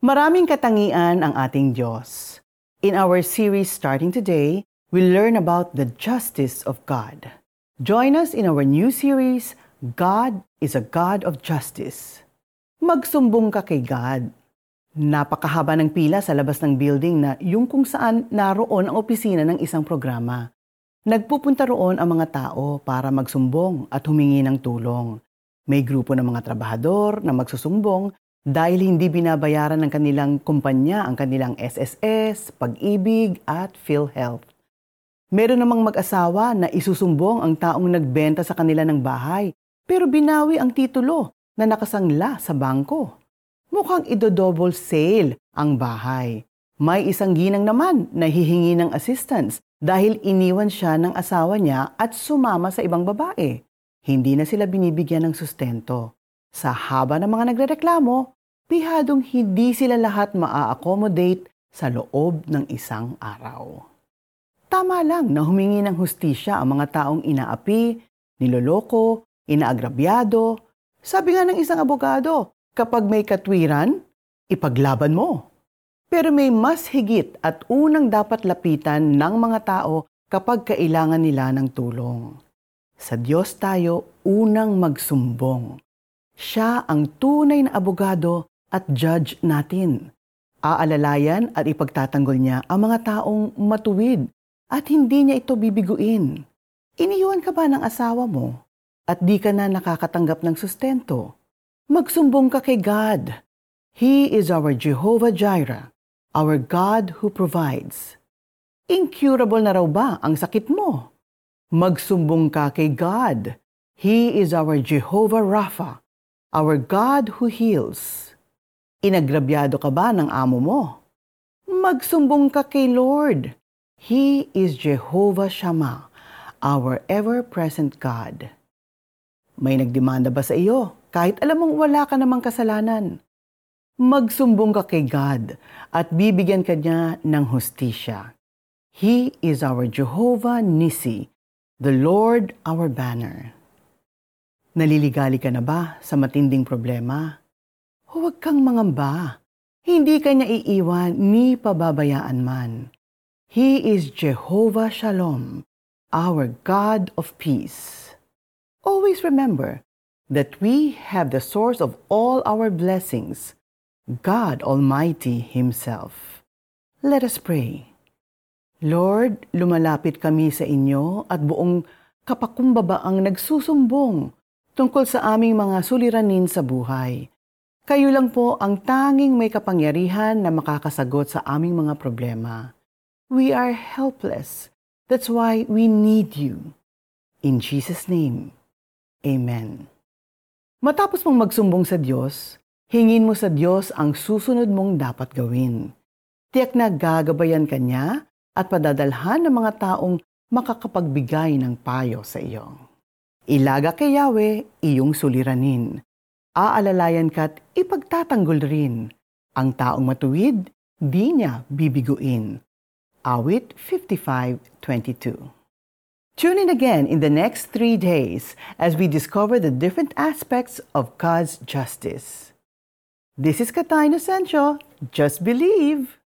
Maraming katangian ang ating Diyos. In our series starting today, we'll learn about the justice of God. Join us in our new series, God is a God of Justice. Magsumbong ka kay God. Napakahaba ng pila sa labas ng building na yung kung saan naroon ang opisina ng isang programa. Nagpupunta roon ang mga tao para magsumbong at humingi ng tulong. May grupo ng mga trabahador na magsusumbong dahil hindi binabayaran ng kanilang kumpanya ang kanilang SSS, pag-ibig at PhilHealth. Meron namang mag-asawa na isusumbong ang taong nagbenta sa kanila ng bahay pero binawi ang titulo na nakasangla sa bangko. Mukhang ido-double sale ang bahay. May isang ginang naman na hihingi ng assistance dahil iniwan siya ng asawa niya at sumama sa ibang babae. Hindi na sila binibigyan ng sustento. Sa haba ng mga nagrereklamo, pihadong hindi sila lahat maa-accommodate sa loob ng isang araw. Tama lang na humingi ng hustisya ang mga taong inaapi, niloloko, inaagrabyado. Sabi nga ng isang abogado, kapag may katwiran, ipaglaban mo. Pero may mas higit at unang dapat lapitan ng mga tao kapag kailangan nila ng tulong. Sa Diyos tayo unang magsumbong siya ang tunay na abogado at judge natin. Aalalayan at ipagtatanggol niya ang mga taong matuwid at hindi niya ito bibiguin. Iniwan ka ba ng asawa mo at di ka na nakakatanggap ng sustento? Magsumbong ka kay God. He is our Jehovah Jireh, our God who provides. Incurable na raw ba ang sakit mo? Magsumbong ka kay God. He is our Jehovah Rapha, our God who heals. Inagrabyado ka ba ng amo mo? Magsumbong ka kay Lord. He is Jehovah Shammah, our ever-present God. May nagdemanda ba sa iyo kahit alam mong wala ka namang kasalanan? Magsumbong ka kay God at bibigyan ka niya ng hustisya. He is our Jehovah Nisi, the Lord our banner. Naliligali ka na ba sa matinding problema? Huwag kang mangamba. Hindi ka niya iiwan ni pababayaan man. He is Jehovah Shalom, our God of peace. Always remember that we have the source of all our blessings, God Almighty Himself. Let us pray. Lord, lumalapit kami sa inyo at buong kapakumbaba ang nagsusumbong tungkol sa aming mga suliranin sa buhay. Kayo lang po ang tanging may kapangyarihan na makakasagot sa aming mga problema. We are helpless. That's why we need you. In Jesus' name, Amen. Matapos mong magsumbong sa Diyos, hingin mo sa Diyos ang susunod mong dapat gawin. Tiyak na gagabayan ka niya at padadalhan ng mga taong makakapagbigay ng payo sa iyo. Ilaga kay Yahweh iyong suliranin. Aalalayan ka't ipagtatanggol rin. Ang taong matuwid, di niya bibiguin. Awit 55.22 Tune in again in the next three days as we discover the different aspects of God's justice. This is Katay Nocencio. Just believe.